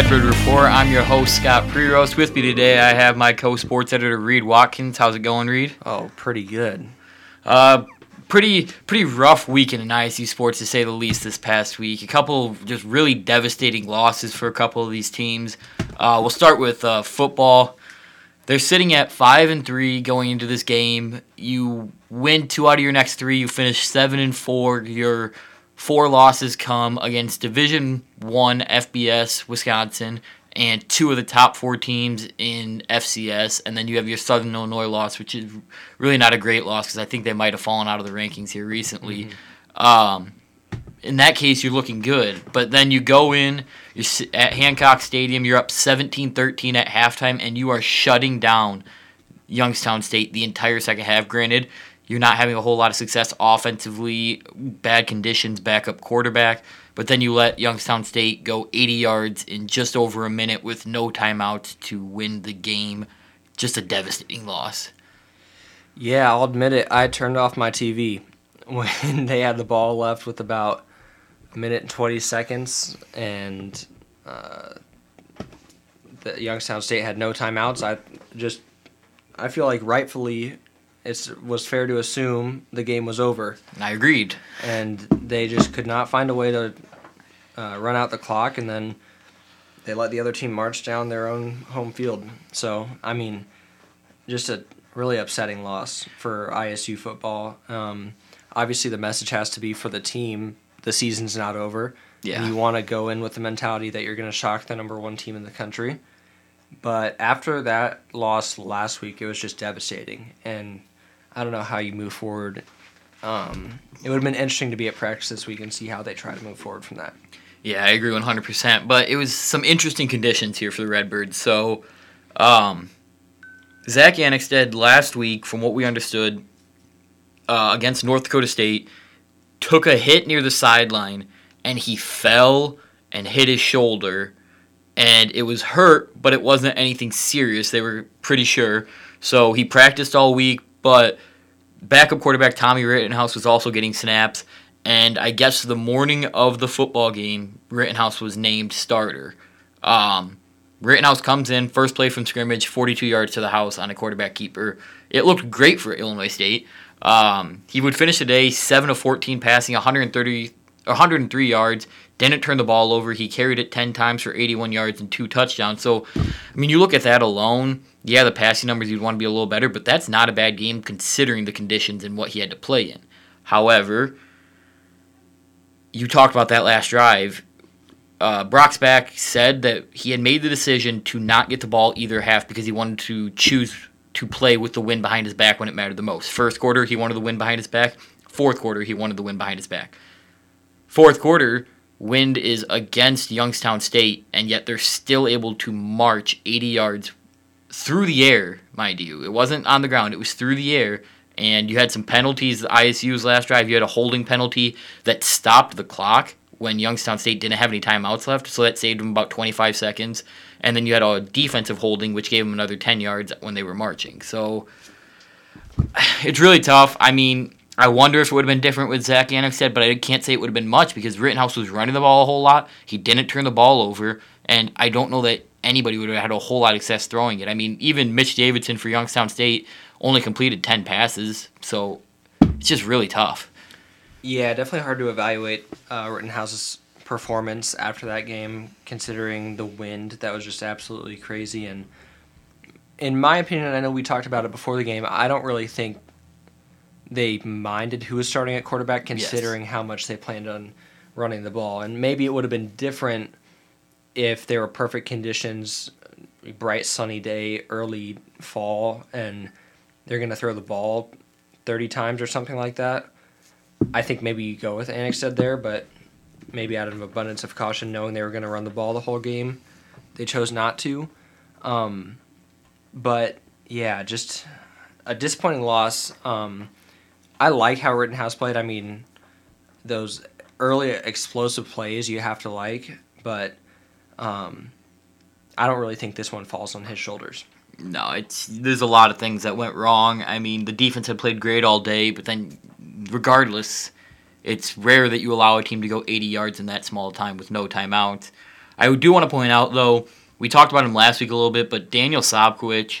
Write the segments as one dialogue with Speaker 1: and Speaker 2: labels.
Speaker 1: Redbird Report. I'm your host, Scott Preros. With me today, I have my co sports editor, Reed Watkins. How's it going, Reed?
Speaker 2: Oh, pretty good.
Speaker 1: Uh, pretty pretty rough weekend in ISU sports to say the least this past week. A couple just really devastating losses for a couple of these teams. Uh, we'll start with uh, football. They're sitting at five and three going into this game. You win two out of your next three. You finish seven and four. Your four losses come against Division One FBS Wisconsin and two of the top four teams in FCS, and then you have your Southern Illinois loss, which is really not a great loss because I think they might have fallen out of the rankings here recently. Mm-hmm. Um, in that case, you're looking good, but then you go in you're at Hancock Stadium, you're up 17-13 at halftime, and you are shutting down Youngstown State the entire second half. Granted, you're not having a whole lot of success offensively, bad conditions, backup quarterback. But then you let Youngstown State go 80 yards in just over a minute with no timeouts to win the game. Just a devastating loss.
Speaker 2: Yeah, I'll admit it. I turned off my TV when they had the ball left with about a minute and 20 seconds, and uh, the Youngstown State had no timeouts. I just, I feel like rightfully it was fair to assume the game was over.
Speaker 1: I agreed.
Speaker 2: And they just could not find a way to uh, run out the clock, and then they let the other team march down their own home field. So, I mean, just a really upsetting loss for ISU football. Um, obviously, the message has to be for the team the season's not over. Yeah. And you want to go in with the mentality that you're going to shock the number one team in the country. But after that loss last week, it was just devastating. And I don't know how you move forward. Um, it would have been interesting to be at practice this week and see how they try to move forward from that.
Speaker 1: Yeah, I agree 100%. But it was some interesting conditions here for the Redbirds. So, um, Zach Annexstad last week, from what we understood, uh, against North Dakota State, took a hit near the sideline and he fell and hit his shoulder. And it was hurt, but it wasn't anything serious. They were pretty sure. So he practiced all week, but backup quarterback Tommy Rittenhouse was also getting snaps. And I guess the morning of the football game, Rittenhouse was named starter. Um, Rittenhouse comes in, first play from scrimmage, 42 yards to the house on a quarterback keeper. It looked great for Illinois State. Um, he would finish the day 7 of 14 passing, 130, 103 yards. Didn't turn the ball over. He carried it 10 times for 81 yards and two touchdowns. So, I mean, you look at that alone. Yeah, the passing numbers you'd want to be a little better, but that's not a bad game considering the conditions and what he had to play in. However, you talked about that last drive. Uh, Brock Spack said that he had made the decision to not get the ball either half because he wanted to choose to play with the wind behind his back when it mattered the most. First quarter, he wanted the wind behind his back. Fourth quarter, he wanted the wind behind his back. Fourth quarter, wind is against Youngstown State, and yet they're still able to march 80 yards through the air, mind you. It wasn't on the ground, it was through the air. And you had some penalties. The ISU's last drive, you had a holding penalty that stopped the clock when Youngstown State didn't have any timeouts left, so that saved them about 25 seconds and then you had a defensive holding, which gave them another 10 yards when they were marching. So it's really tough. I mean, I wonder if it would have been different with Zach Annexstad, but I can't say it would have been much because Rittenhouse was running the ball a whole lot. He didn't turn the ball over, and I don't know that anybody would have had a whole lot of success throwing it. I mean, even Mitch Davidson for Youngstown State only completed 10 passes, so it's just really tough.
Speaker 2: Yeah, definitely hard to evaluate uh, Rittenhouse's performance after that game, considering the wind that was just absolutely crazy. And in my opinion, I know we talked about it before the game. I don't really think they minded who was starting at quarterback, considering yes. how much they planned on running the ball. And maybe it would have been different if there were perfect conditions, bright sunny day, early fall, and they're going to throw the ball 30 times or something like that. I think maybe you go with Annexstad there, but maybe out of abundance of caution, knowing they were going to run the ball the whole game, they chose not to. Um, but yeah, just a disappointing loss. Um, I like how Rittenhouse played. I mean, those early explosive plays you have to like, but um, I don't really think this one falls on his shoulders.
Speaker 1: No, it's there's a lot of things that went wrong. I mean, the defense had played great all day, but then regardless, it's rare that you allow a team to go 80 yards in that small time with no timeout. I do want to point out though, we talked about him last week a little bit, but Daniel Sobkowicz,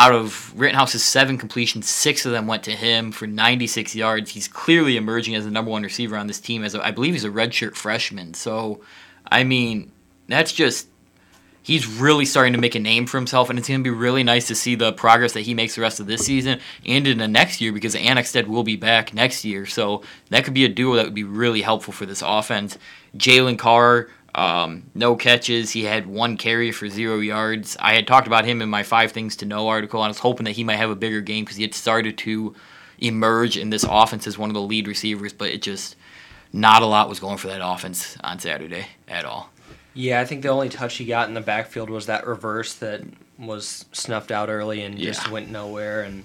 Speaker 1: out of Rittenhouse's seven completions, six of them went to him for 96 yards. He's clearly emerging as the number one receiver on this team. As a, I believe he's a redshirt freshman. So, I mean, that's just he's really starting to make a name for himself, and it's going to be really nice to see the progress that he makes the rest of this season and in the next year because Annexstad will be back next year. So that could be a duo that would be really helpful for this offense. Jalen Carr, um, no catches. He had one carry for zero yards. I had talked about him in my Five Things to Know article, and I was hoping that he might have a bigger game because he had started to emerge in this offense as one of the lead receivers, but it just not a lot was going for that offense on Saturday at all.
Speaker 2: Yeah, I think the only touch he got in the backfield was that reverse that was snuffed out early and just went nowhere. And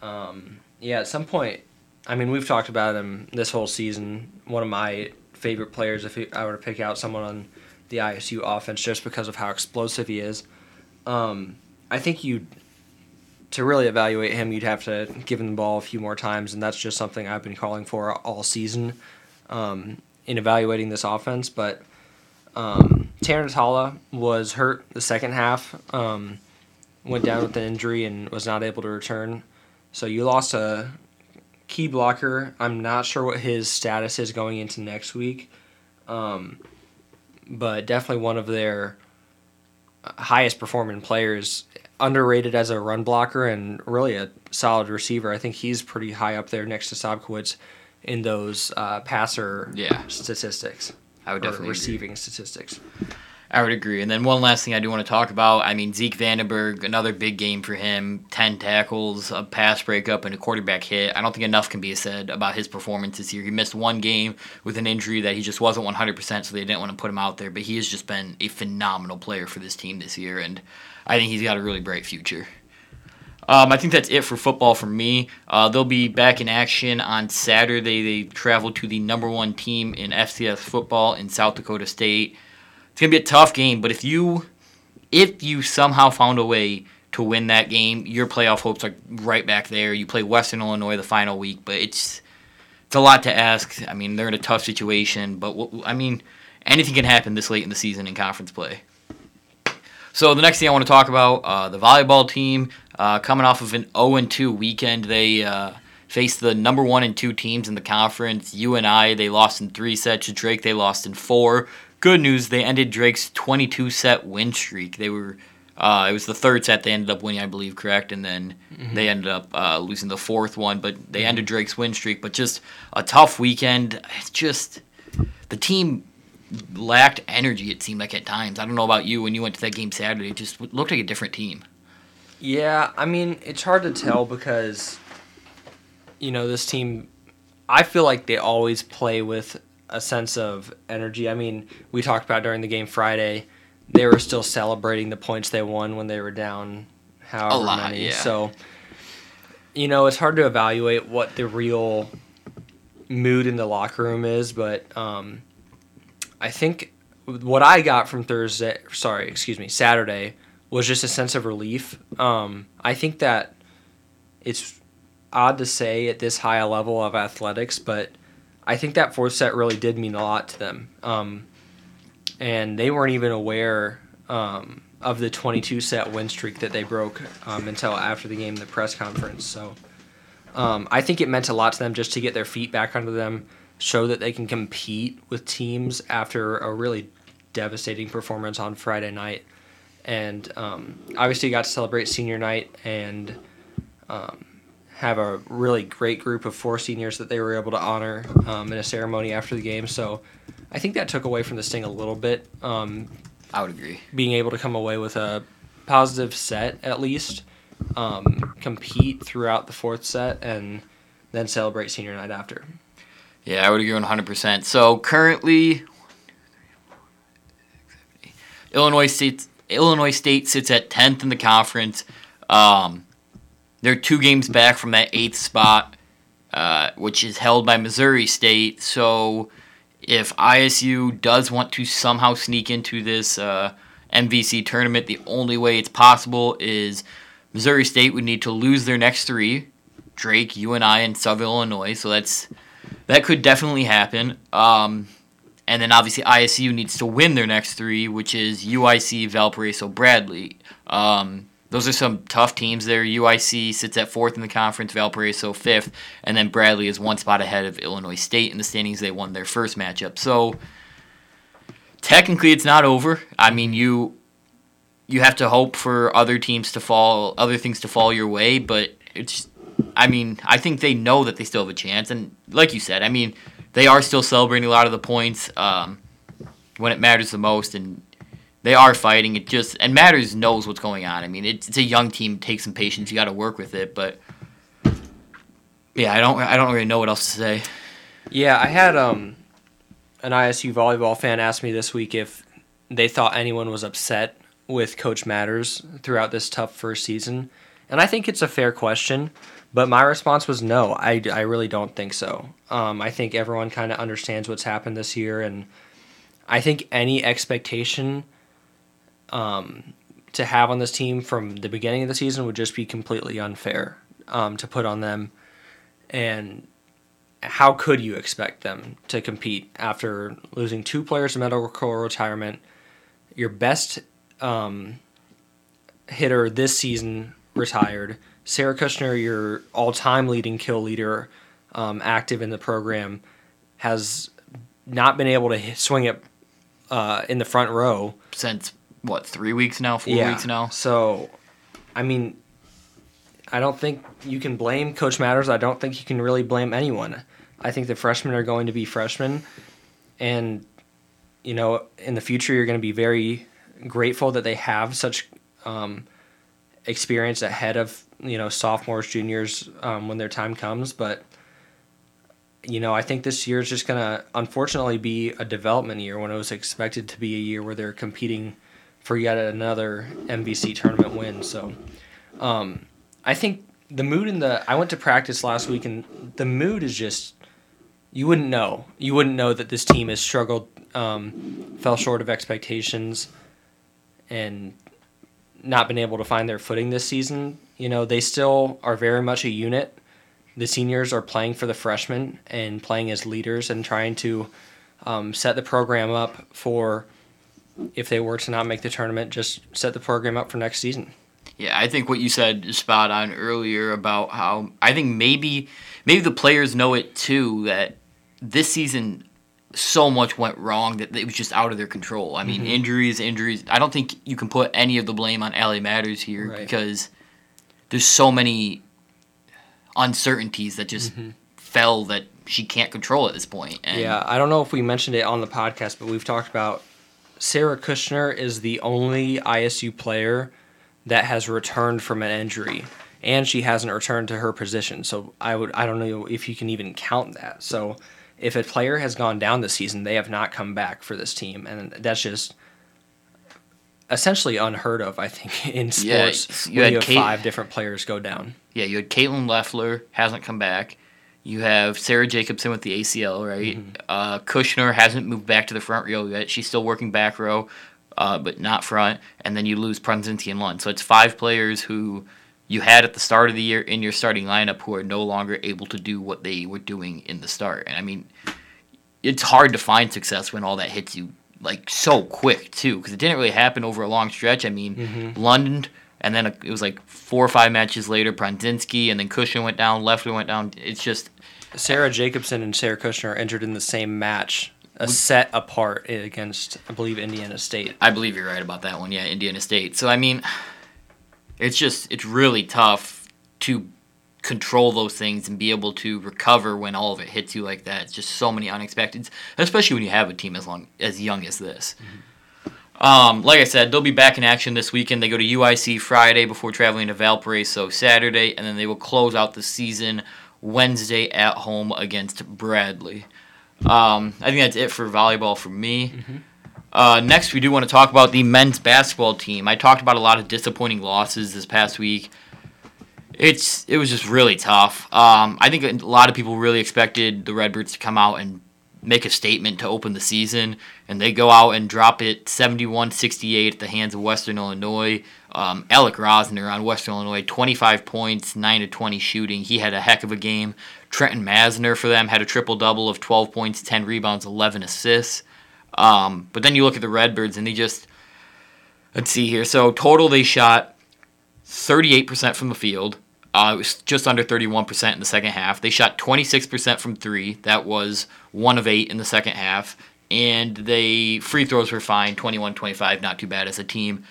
Speaker 2: um, yeah, at some point, I mean, we've talked about him this whole season. One of my favorite players, if I were to pick out someone on the ISU offense, just because of how explosive he is. Um, I think you, to really evaluate him, you'd have to give him the ball a few more times, and that's just something I've been calling for all season um, in evaluating this offense. But um, Terrence Halla was hurt the second half, um, went down with an injury and was not able to return. So you lost a key blocker. I'm not sure what his status is going into next week, um, but definitely one of their highest performing players. Underrated as a run blocker and really a solid receiver. I think he's pretty high up there next to Sobkowicz in those uh, passer
Speaker 1: Yeah.
Speaker 2: statistics.
Speaker 1: I would
Speaker 2: or
Speaker 1: definitely agree.
Speaker 2: receiving statistics.
Speaker 1: I would agree. And then one last thing I do want to talk about. I mean, Zeke Vandenberg, another big game for him. 10 tackles, a pass breakup, and a quarterback hit. I don't think enough can be said about his performance this year. He missed one game with an injury that he just wasn't 100%, so they didn't want to put him out there. But he has just been a phenomenal player for this team this year, and I think he's got a really bright future. Um, I think that's it for football for me. Uh, they'll be back in action on Saturday. They travel to the number one team in FCS football in South Dakota State. It's gonna be a tough game, but if you if you somehow found a way to win that game, your playoff hopes are right back there. You play Western Illinois the final week, but it's it's a lot to ask. I mean, they're in a tough situation, but I mean, anything can happen this late in the season in conference play. So the next thing I want to talk about, uh, the volleyball team uh, coming off of an 0-2 weekend, they uh, faced the number one and two teams in the conference. UNI, they lost in three sets. To Drake they lost in four. Good news, they ended Drake's 22 set win streak. They were uh, it was the third set they ended up winning, I believe, correct, and then they ended up uh, losing the fourth one. But they ended Drake's win streak. But just a tough weekend. It's just the team lacked energy. It seemed like at times. I don't know about you when you went to that game Saturday. It just looked like a different team.
Speaker 2: Yeah, I mean, it's hard to tell because, you know, this team, I feel like they always play with a sense of energy. I mean, we talked about during the game Friday, they were still celebrating the points they won when they were down however
Speaker 1: lot,
Speaker 2: many.
Speaker 1: yeah.
Speaker 2: So, you know, it's hard to evaluate what the real mood in the locker room is, but um, I think what I got from Thursday, sorry, excuse me, Saturday, was just a sense of relief. Um, I think that it's odd to say at this high a level of athletics, but I think that fourth set really did mean a lot to them. Um, and they weren't even aware um, of the 22 set win streak that they broke um, until after the game, the press conference. So um, I think it meant a lot to them just to get their feet back under them, show that they can compete with teams after a really devastating performance on Friday night. And um, obviously, got to celebrate senior night and um, have a really great group of four seniors that they were able to honor um, in a ceremony after the game. So I think that took away from the sting a little bit. Um,
Speaker 1: I would agree.
Speaker 2: being able to come away with a positive set at least, um, compete throughout the fourth set, and then celebrate senior night after.
Speaker 1: Yeah, I would agree 100%. So currently, Illinois State Illinois State sits at 10th in the conference. Um, they're two games back from that eighth spot, uh, which is held by Missouri State. So if ISU does want to somehow sneak into this uh, MVC tournament, the only way it's possible is Missouri State would need to lose their next three Drake, UNI, and I, and Southern Illinois. So that's that could definitely happen. Um, and then obviously ISU needs to win their next three, which is UIC, Valparaiso, Bradley. Um, those are some tough teams there. UIC sits at fourth in the conference, Valparaiso fifth, and then Bradley is one spot ahead of Illinois State in the standings. They won their first matchup. So technically, it's not over. I mean, you you have to hope for other teams to fall, other things to fall your way, but it's. I mean, I think they know that they still have a chance, and like you said, I mean, they are still celebrating a lot of the points um, when it matters the most, and they are fighting. It just and Matters knows what's going on. I mean, it's, it's a young team. Take some patience. You got to work with it. But yeah, I don't I don't really know what else to say.
Speaker 2: Yeah, I had um, an ISU volleyball fan ask me this week if they thought anyone was upset with Coach Matters throughout this tough first season, and I think it's a fair question. But my response was no. I, I really don't think so. Um, I think everyone kind of understands what's happened this year, and I think any expectation um, to have on this team from the beginning of the season would just be completely unfair um, to put on them. And how could you expect them to compete after losing two players to medical retirement? Your best um, hitter this season retired. Sarah Kushner, your all-time leading kill leader, um, active in the program, has not been able to swing it uh, in the front row
Speaker 1: since what three weeks now, four yeah. weeks now.
Speaker 2: So, I mean, I don't think you can blame Coach Matters. I don't think you can really blame anyone. I think the freshmen are going to be freshmen, and you know, in the future, you're going to be very grateful that they have such um, experience ahead of you know sophomores, juniors um, when their time comes. But you know, I think this year is just going to unfortunately be a development year when it was expected to be a year where they're competing for yet another MVC tournament win. So, um, I think the mood in the I went to practice last week and the mood is just you wouldn't know you wouldn't know that this team has struggled, um, fell short of expectations, and not been able to find their footing this season. You know they still are very much a unit. The seniors are playing for the freshmen and playing as leaders and trying to um, set the program up for if they were to not make the tournament, just set the program up for next season.
Speaker 1: Yeah, I think what you said is spot on earlier about how I think maybe maybe the players know it too that this season so much went wrong that it was just out of their control. I mean, mm-hmm. injuries, injuries. I don't think you can put any of the blame on Allie Matters here right. because there's so many uncertainties that just mm-hmm. fell that she can't control at this point.
Speaker 2: And yeah, I don't know if we mentioned it on the podcast, but we've talked about Sarah Kushner is the only ISU player that has returned from an injury, and she hasn't returned to her position. So I would I don't know if you can even count that. So if a player has gone down this season, they have not come back for this team, and that's just essentially unheard of. I think in sports, yeah, you, had you have Kate, five different players go down.
Speaker 1: Yeah, you had Caitlin Leffler hasn't come back. You have Sarah Jacobson with the ACL, right? Mm-hmm. Uh, Kushner hasn't moved back to the front row yet. She's still working back row, uh, but not front. And then you lose Prunzinski and Lund. So it's five players who you had at the start of the year in your starting lineup who are no longer able to do what they were doing in the start. And I mean, it's hard to find success when all that hits you like so quick too, because it didn't really happen over a long stretch. I mean, mm-hmm. London and then it was like four or five matches later, Prunzinski, and then Kushner went down, Leffler went down. It's just
Speaker 2: Sarah Jacobson and Sarah Kushner are entered in the same match, a set apart against, I believe, Indiana State.
Speaker 1: I believe you're right about that one. Yeah, Indiana State. So I mean, it's just it's really tough to control those things and be able to recover when all of it hits you like that. It's just so many unexpected, especially when you have a team as long as young as this. Mm-hmm. Um, like I said, they'll be back in action this weekend. They go to UIC Friday before traveling to Valparaiso Saturday, and then they will close out the season Wednesday at home against Bradley. Um, I think that's it for volleyball for me. Mm-hmm. Uh, next, we do want to talk about the men's basketball team. I talked about a lot of disappointing losses this past week. It's it was just really tough. Um, I think a lot of people really expected the Redbirds to come out and make a statement to open the season, and they go out and drop it 71-68 at the hands of Western Illinois. Um, Alec Rosner on Western Illinois, 25 points, 9 to 20 shooting. He had a heck of a game. Trenton Massner for them had a triple double of 12 points, 10 rebounds, 11 assists. Um, but then you look at the Redbirds and they just let's see here. So total they shot 38% from the field. Uh, it was just under 31% in the second half. They shot 26% from three. That was one of eight in the second half. And they free throws were fine, 21 25, not too bad as a team.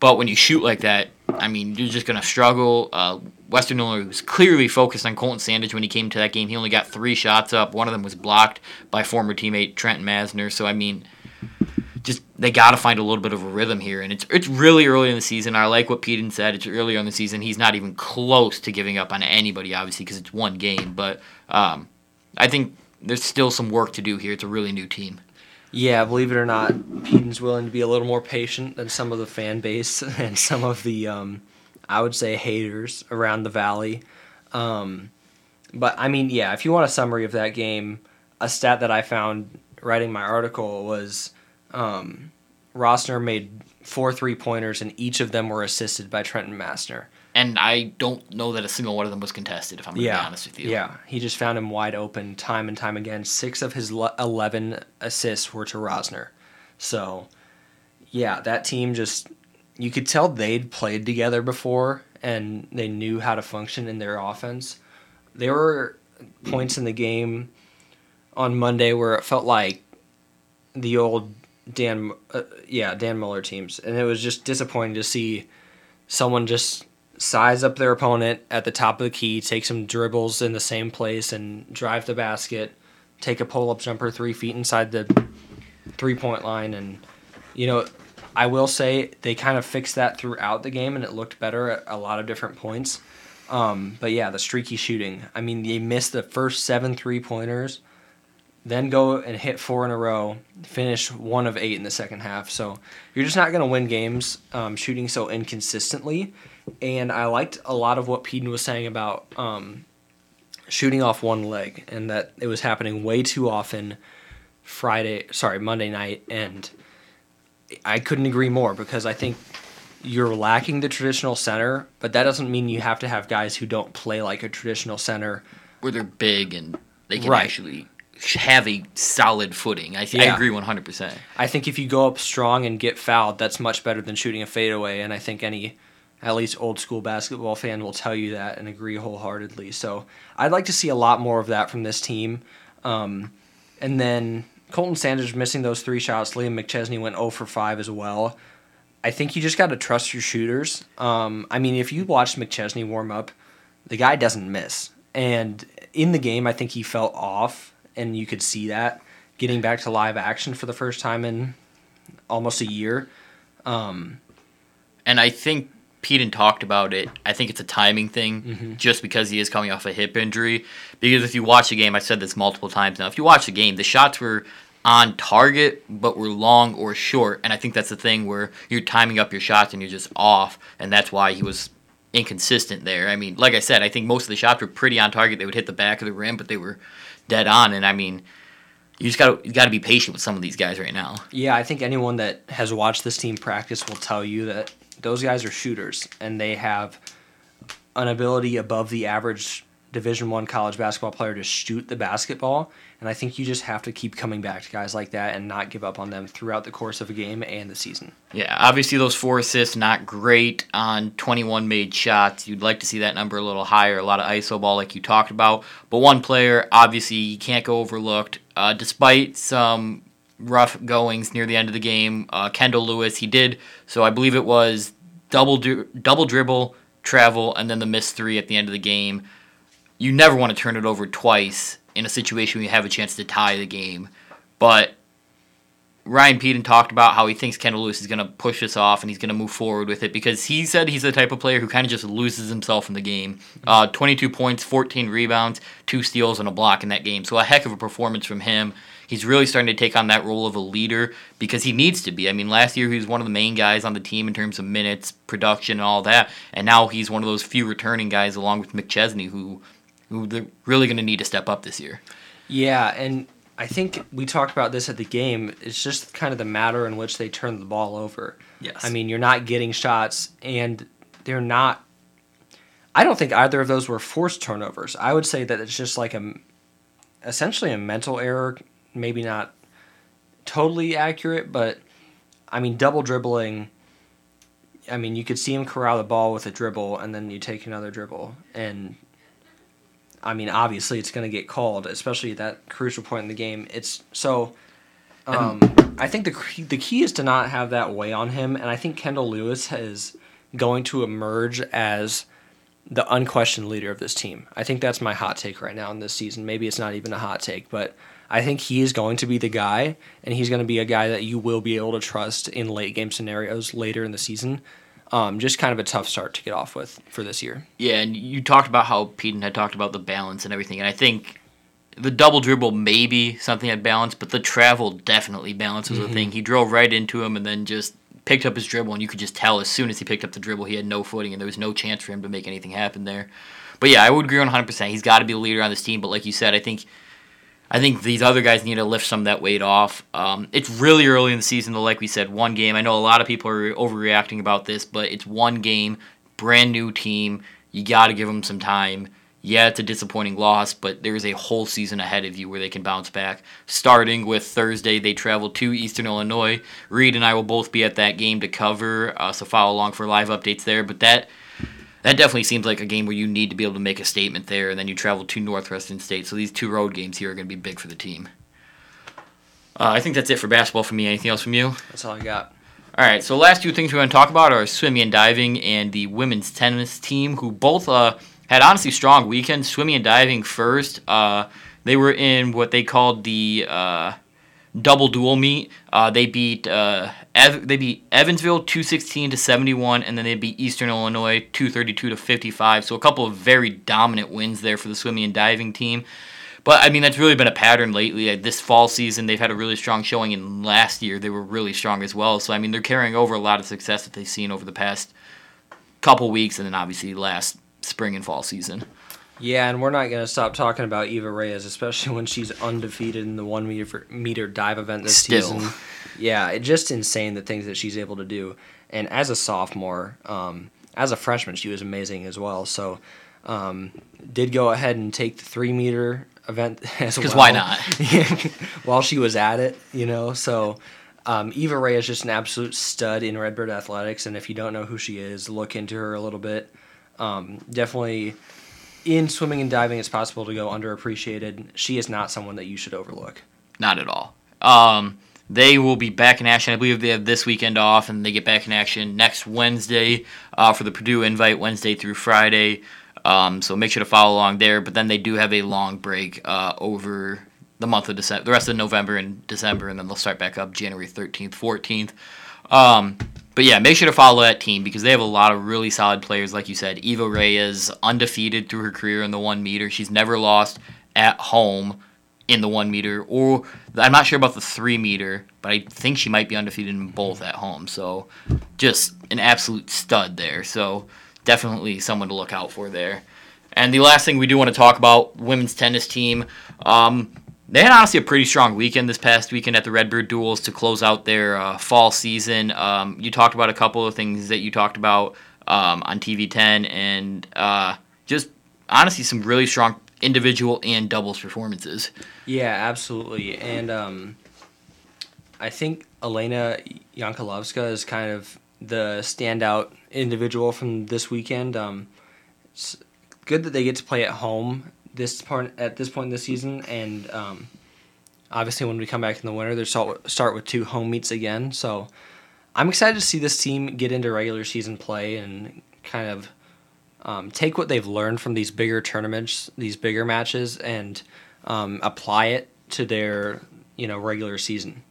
Speaker 1: But when you shoot like that, I mean, you're just going to struggle. Uh, Western Illinois was clearly focused on Colton Sandage when he came to that game. He only got three shots up. One of them was blocked by former teammate Trent Massner. So, I mean, just they got to find a little bit of a rhythm here, and it's it's really early in the season. I like what Pedon said. It's earlier in the season. He's not even close to giving up on anybody, obviously, because it's one game. But um, I think there's still some work to do here. It's a really new team.
Speaker 2: Yeah, believe it or not, Pedon's willing to be a little more patient than some of the fan base and some of the, um, I would say, haters around the valley. Um, but I mean, yeah, if you want a summary of that game, a stat that I found writing my article was um, Rosner made four three pointers, and each of them were assisted by Trenton Massner.
Speaker 1: And I don't know that a single one of them was contested, if I'm going to
Speaker 2: Yeah,
Speaker 1: be honest with you.
Speaker 2: yeah, he just found him wide open time and time again. Six of his le- eleven assists were to Rosner, so yeah, that team just you could tell they'd played together before and they knew how to function in their offense. There were points in the game on Monday where it felt like the old Dan, uh, yeah, Dan Muller teams, and it was just disappointing to see someone just size up their opponent at the top of the key, take some dribbles in the same place, and drive the basket, take a pull up jumper three feet inside the three point line, and you know. I will say they kind of fixed that throughout the game, and it looked better at a lot of different points. Um, but yeah, the streaky shooting. I mean, they missed the first seven three pointers, then go and hit four in a row, finish one of eight in the second half. So you're just not going to win games um, shooting so inconsistently. And I liked a lot of what Pedon was saying about um, shooting off one leg, and that it was happening way too often. Friday, sorry, Monday night, and I couldn't agree more because I think you're lacking the traditional center, but that doesn't mean you have to have guys who don't play like a traditional center.
Speaker 1: Where they're big and they can
Speaker 2: Right.
Speaker 1: actually have a solid footing. I, I
Speaker 2: Yeah.
Speaker 1: agree 100%.
Speaker 2: I think if you go up strong and get fouled, that's much better than shooting a fadeaway, and I think any at least old school basketball fan will tell you that and agree wholeheartedly. So I'd like to see a lot more of that from this team. Um, and then Colton Sandage missing those three shots. Liam McChesney went 0 for 5 as well. I think you just got to trust your shooters. Um, I mean, if you watched McChesney warm up, the guy doesn't miss. And in the game, I think he felt off, and you could see that getting back to live action for the first time in almost a year. Um,
Speaker 1: And I think Pedon talked about it. I think it's a timing thing,
Speaker 2: Mm-hmm.
Speaker 1: just because he is coming off a hip injury. Because if you watch the game, I've said this multiple times now. If you watch the game, the shots were on target, but were long or short. And I think that's the thing where you're timing up your shots and you're just off, and that's why he was inconsistent there. I mean, like I said, I think most of the shots were pretty on target. They would hit the back of the rim, but they were dead on. And I mean, you just got to got to be patient with some of these guys right now.
Speaker 2: Yeah, I think anyone that has watched this team practice will tell you that those guys are shooters and they have an ability above the average Division One college basketball player to shoot the basketball. And I think you just have to keep coming back to guys like that and not give up on them throughout the course of a game and the season.
Speaker 1: Yeah, obviously those four assists not great on 21 made shots. You'd like to see that number a little higher, a lot of iso ball like you talked about. But one player obviously you can't go overlooked. Uh, despite some rough goings near the end of the game, uh, Kendall Lewis he did so I believe it was double dri- double dribble, travel, and then the missed three at the end of the game. You never want to turn it over twice in a situation where you have a chance to tie the game, but Ryan Pedon talked about how he thinks Kendall Lewis is going to push this off and he's going to move forward with it because he said he's the type of player who kind of just loses himself in the game. Uh, 22 points, 14 rebounds, two steals, and a block in that game. So a heck of a performance from him. He's really starting to take on that role of a leader because he needs to be. I mean, last year he was one of the main guys on the team in terms of minutes, production, and all that, and now he's one of those few returning guys along with McChesney who, who they're really going to need to step up this year.
Speaker 2: Yeah, and I think we talked about this at the game. It's just kind of the matter in which they turn the ball over.
Speaker 1: Yes.
Speaker 2: I mean, you're not getting shots, and they're not. I don't think either of those were forced turnovers. I would say that it's just like a, essentially a mental error. Maybe not totally accurate, but I mean, double dribbling. I mean, you could see him corral the ball with a dribble, and then you take another dribble, and I mean, obviously, it's going to get called, especially at that crucial point in the game. It's so. Um, I think the key- the key is to not have that weigh on him, and I think Kendall Lewis is going to emerge as the unquestioned leader of this team. I think that's my hot take right now in this season. Maybe it's not even a hot take, but I think he is going to be the guy, and he's going to be a guy that you will be able to trust in late game scenarios later in the season. Um, just kind of a tough start to get off with for this year.
Speaker 1: Yeah, and you talked about how Pedon had talked about the balance and everything, and I think the double dribble maybe something had balance, but the travel definitely balance was a thing. He drove right into him and then just picked up his dribble, and you could just tell as soon as he picked up the dribble, he had no footing, and there was no chance for him to make anything happen there. But yeah, I would agree on 100%. He's got to be the leader on this team, but like you said, I think I think these other guys need to lift some of that weight off. Um, it's really early in the season, though. Like we said, one game. I know a lot of people are overreacting about this, but it's one game, brand new team. You got to give them some time. Yeah, it's a disappointing loss, but there's a whole season ahead of you where they can bounce back. Starting with Thursday, they travel to Eastern Illinois. Reed and I will both be at that game to cover, uh, so follow along for live updates there. But that that definitely seems like a game where you need to be able to make a statement there, and then you travel to Northwestern State. So these two road games here are going to be big for the team. Uh, I think that's it for basketball for me. Anything else from you?
Speaker 2: That's all I got.
Speaker 1: All right, so last two things we want to talk about are swimming and diving and the women's tennis team, who both uh, had honestly strong weekends. Swimming and diving first. Uh, they were in what they called the uh, double dual meet. Uh, they beat uh, Ev- they beat Evansville 216 to 71, and then they beat Eastern Illinois 232 to 55. So a couple of very dominant wins there for the swimming and diving team. But I mean, that's really been a pattern lately. Uh, This fall season, they've had a really strong showing, and last year they were really strong as well. So I mean, they're carrying over a lot of success that they've seen over the past couple weeks, and then obviously last spring and fall season.
Speaker 2: Yeah, and we're not going to stop talking about Eva Reyes, especially when she's undefeated in the one meter meter dive event this
Speaker 1: Still.
Speaker 2: season. Yeah, it's just insane the things that she's able to do. And as a sophomore, um, as a freshman, she was amazing as well. So, um, did go ahead and take the three meter event as well.
Speaker 1: 'Cause why not?
Speaker 2: While she was at it, you know. So, um, Eva Ray is just an absolute stud in Redbird athletics, and if you don't know who she is, look into her a little bit. Um, definitely in swimming and diving, it's possible to go underappreciated. She is not someone that you should overlook.
Speaker 1: Not at all. Um, they will be back in action. I believe they have this weekend off, and they get back in action next Wednesday uh, for the Purdue Invite, Wednesday through Friday. Um, so make sure to follow along there. But then they do have a long break uh, over the month of December, the rest of November and December, and then they'll start back up January 13th, 14th. Um, but yeah, make sure to follow that team because they have a lot of really solid players. Like you said, Eva Reyes, undefeated through her career in the one meter. She's never lost at home in the one meter, or I'm not sure about the three meter, but I think she might be undefeated in both at home. So just an absolute stud there. So definitely someone to look out for there. And the last thing we do want to talk about women's tennis team. Um, they had honestly a pretty strong weekend this past weekend at the Redbird Duels to close out their uh, fall season. Um, you talked about a couple of things that you talked about um, on TV10, and uh, just honestly some really strong individual and doubles performances.
Speaker 2: Yeah, absolutely. And um, I think Elena Yankolovska is kind of the standout individual from this weekend. Um, it's good that they get to play at home this part at this point in the season, and um, obviously when we come back in the winter, they start start with two home meets again. So I'm excited to see this team get into regular season play and kind of um, take what they've learned from these bigger tournaments, these bigger matches, and um, apply it to their you know regular season.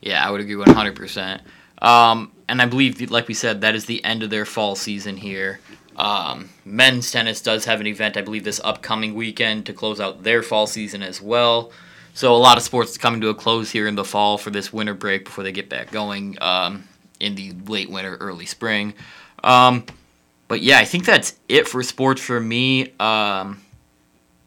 Speaker 1: Yeah, I would agree 100%. Um, and I believe, like we said, that is the end of their fall season here. Um, men's tennis does have an event, I believe, this upcoming weekend to close out their fall season as well. So a lot of sports coming to a close here in the fall for this winter break before they get back going um, in the late winter, early spring. Um, but yeah, I think that's it for sports for me. Um,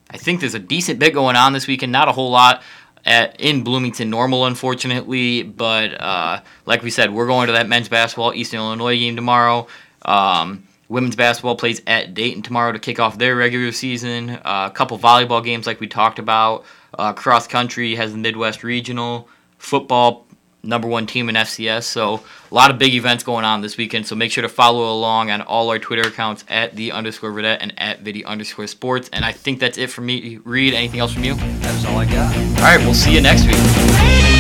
Speaker 1: I think there's a decent bit going on this weekend. Not a whole lot at in Bloomington normal, unfortunately. But uh, like we said, we're going to that men's basketball Eastern Illinois game tomorrow. Um, women's basketball plays at Dayton tomorrow to kick off their regular season. Uh, a couple volleyball games like we talked about. Uh, cross country has the Midwest Regional. football number one team in FCS. So a lot of big events going on this weekend. So make sure to follow along on all our Twitter accounts at the underscore Vidette and at Vidi underscore sports. And I think that's it for me. Reed, anything else from you?
Speaker 2: That is all I got.
Speaker 1: All right, we'll see you next week.